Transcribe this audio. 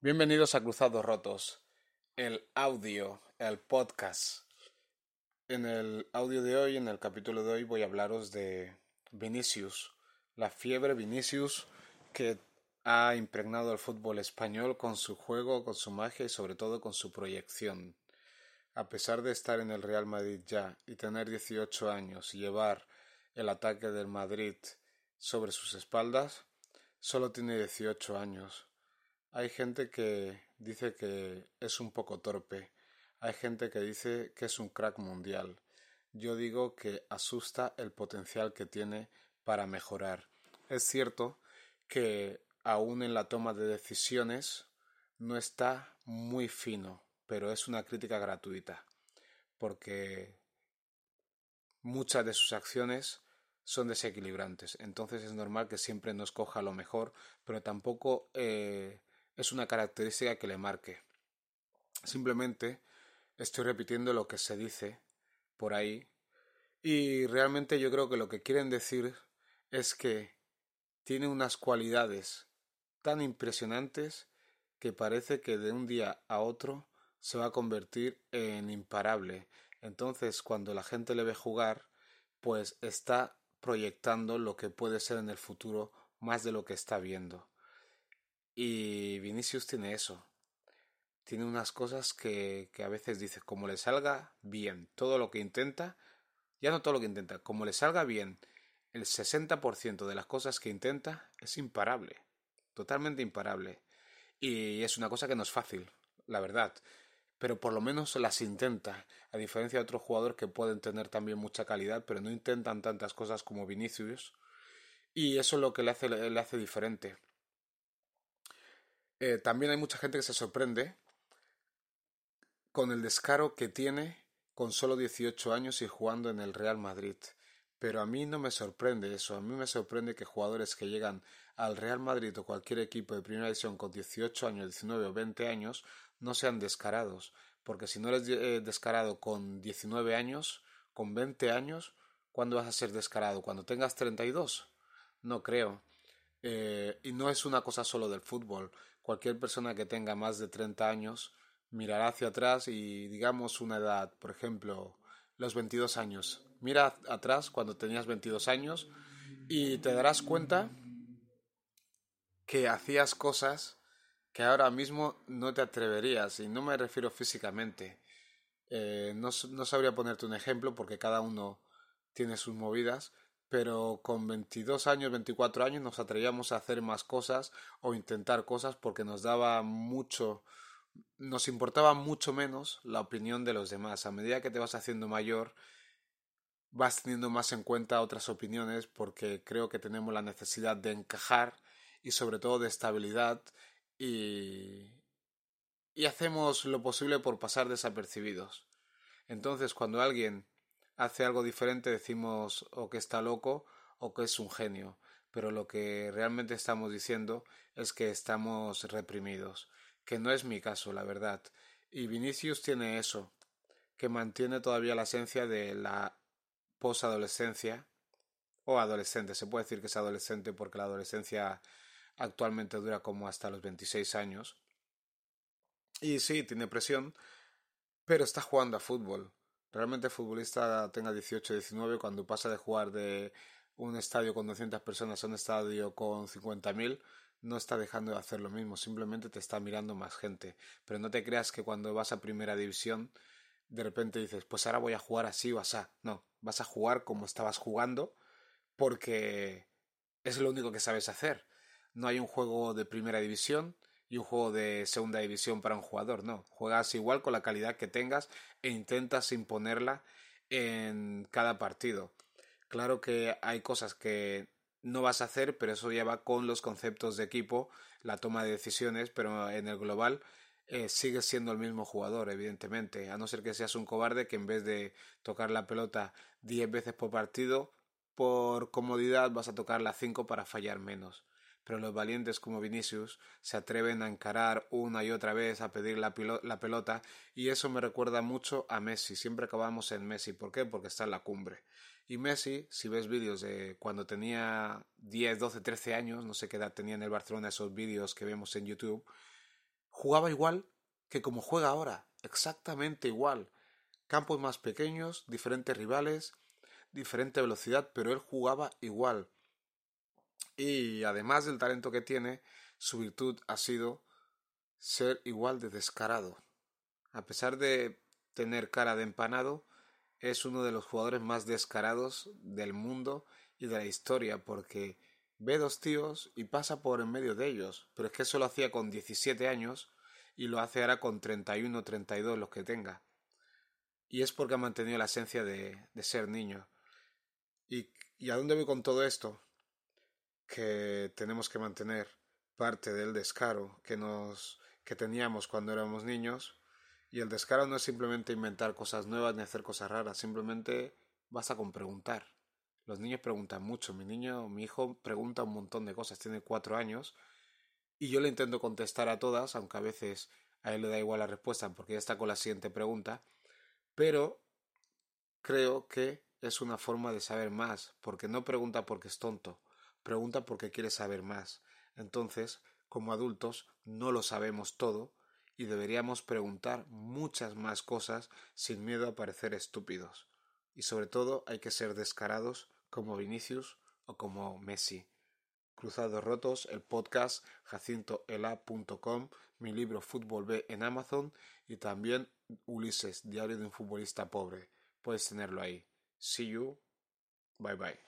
Bienvenidos a Cruzados Rotos, el audio, el podcast. En el audio de hoy, en el capítulo de hoy, voy a hablaros de Vinicius, la fiebre Vinicius que ha impregnado el fútbol español con su juego, con su magia y sobre todo con su proyección. A pesar de estar en el Real Madrid ya y tener 18 años y llevar el ataque del Madrid sobre sus espaldas, solo tiene 18 años hay gente que dice que es un poco torpe. Hay gente que dice que es un crack mundial. Yo digo que asusta el potencial que tiene para mejorar. Es cierto que aún en la toma de decisiones no está muy fino, pero es una crítica gratuita, porque muchas de sus acciones son desequilibrantes. Entonces es normal que siempre no escoja lo mejor, pero tampoco eh, es una característica que le marque. Simplemente estoy repitiendo lo que se dice por ahí y realmente yo creo que lo que quieren decir es que tiene unas cualidades tan impresionantes que parece que de un día a otro se va a convertir en imparable. Entonces, cuando la gente le ve jugar, pues está proyectando lo que puede ser en el futuro más de lo que está viendo. Y Vinicius tiene eso. Tiene unas cosas que, que a veces dice, como le salga bien todo lo que intenta, ya no todo lo que intenta, como le salga bien el 60% de las cosas que intenta, es imparable. Totalmente imparable. Y es una cosa que no es fácil, la verdad. Pero por lo menos las intenta, a diferencia de otros jugadores que pueden tener también mucha calidad, pero no intentan tantas cosas como Vinicius. Y eso es lo que le hace, le hace diferente. Eh, también hay mucha gente que se sorprende con el descaro que tiene con solo 18 años y jugando en el Real Madrid. Pero a mí no me sorprende eso, a mí me sorprende que jugadores que llegan al Real Madrid o cualquier equipo de primera división con 18 años, 19 o 20 años no sean descarados, porque si no eres eh, descarado con 19 años, con 20 años, ¿cuándo vas a ser descarado? ¿Cuando tengas 32? No creo. Eh, y no es una cosa solo del fútbol. Cualquier persona que tenga más de 30 años mirará hacia atrás y digamos una edad, por ejemplo, los 22 años. Mira atrás cuando tenías 22 años y te darás cuenta que hacías cosas que ahora mismo no te atreverías, y no me refiero físicamente. Eh, no, no sabría ponerte un ejemplo porque cada uno tiene sus movidas, pero con 22 años, 24 años nos atrevíamos a hacer más cosas o intentar cosas porque nos daba mucho, nos importaba mucho menos la opinión de los demás. A medida que te vas haciendo mayor, vas teniendo más en cuenta otras opiniones porque creo que tenemos la necesidad de encajar y sobre todo de estabilidad y, y hacemos lo posible por pasar desapercibidos. Entonces, cuando alguien hace algo diferente decimos o que está loco o que es un genio, pero lo que realmente estamos diciendo es que estamos reprimidos, que no es mi caso, la verdad. Y Vinicius tiene eso, que mantiene todavía la esencia de la posadolescencia o adolescente, se puede decir que es adolescente porque la adolescencia actualmente dura como hasta los 26 años. Y sí, tiene presión, pero está jugando a fútbol. Realmente futbolista tenga 18, 19, cuando pasa de jugar de un estadio con 200 personas a un estadio con 50.000, no está dejando de hacer lo mismo, simplemente te está mirando más gente. Pero no te creas que cuando vas a primera división, de repente dices, pues ahora voy a jugar así o así. No, vas a jugar como estabas jugando porque es lo único que sabes hacer. No hay un juego de primera división y un juego de segunda división para un jugador, no. Juegas igual con la calidad que tengas e intentas imponerla en cada partido. Claro que hay cosas que no vas a hacer, pero eso ya va con los conceptos de equipo, la toma de decisiones, pero en el global eh, sigues siendo el mismo jugador, evidentemente, a no ser que seas un cobarde que en vez de tocar la pelota 10 veces por partido, por comodidad vas a tocarla 5 para fallar menos pero los valientes como Vinicius se atreven a encarar una y otra vez a pedir la, pelota y eso me recuerda mucho a Messi, siempre acabamos en Messi, ¿por qué? Porque está en la cumbre. Y Messi, si ves vídeos de cuando tenía 10, 12, 13 años, no sé qué edad tenía en el Barcelona esos vídeos que vemos en YouTube, jugaba igual que como juega ahora, exactamente igual. Campos más pequeños, diferentes rivales, diferente velocidad, pero él jugaba igual. Y además del talento que tiene, su virtud ha sido ser igual de descarado. A pesar de tener cara de empanado, es uno de los jugadores más descarados del mundo y de la historia, porque ve dos tíos y pasa por en medio de ellos. Pero es que eso lo hacía con 17 años y lo hace ahora con 31 o 32 los que tenga. Y es porque ha mantenido la esencia de, de ser niño. ¿Y, ¿Y a dónde voy con todo esto? Que tenemos que mantener parte del descaro que nos que teníamos cuando éramos niños y el descaro no es simplemente inventar cosas nuevas ni hacer cosas raras, simplemente basta con preguntar. Los niños preguntan mucho. Mi niño, mi hijo pregunta un montón de cosas. Tiene cuatro años y yo le intento contestar a todas, aunque a veces a él le da igual la respuesta porque ya está con la siguiente pregunta. Pero creo que es una forma de saber más, porque no pregunta porque es tonto, pregunta porque quiere saber más. Entonces, como adultos, no lo sabemos todo y deberíamos preguntar muchas más cosas sin miedo a parecer estúpidos. Y sobre todo hay que ser descarados como Vinicius o como Messi. Cruzados Rotos, el podcast jacintoela.com, mi libro Fútbol B en Amazon y también Ulises, Diario de un futbolista pobre. Puedes tenerlo ahí. See you. Bye bye.